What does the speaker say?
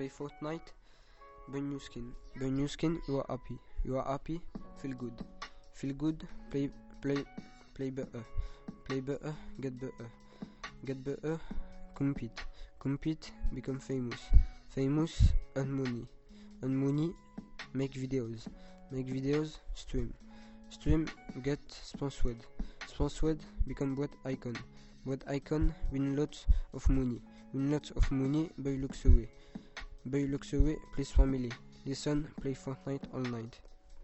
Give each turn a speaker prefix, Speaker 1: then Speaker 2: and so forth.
Speaker 1: play Fortnite, new skin. Buy new skin, you are happy. You are happy, feel good. Feel good, play play play better. Uh, play better, uh, get better. Uh, get better, compete. Compete, become famous. Famous, earn money. Earn money, make videos. Make videos, stream. Stream, get sponsored. Sponsored, become what icon. What icon, win lots of money. Win lots of money, buy Buy Luxury, please family. Listen, play Fortnite all night.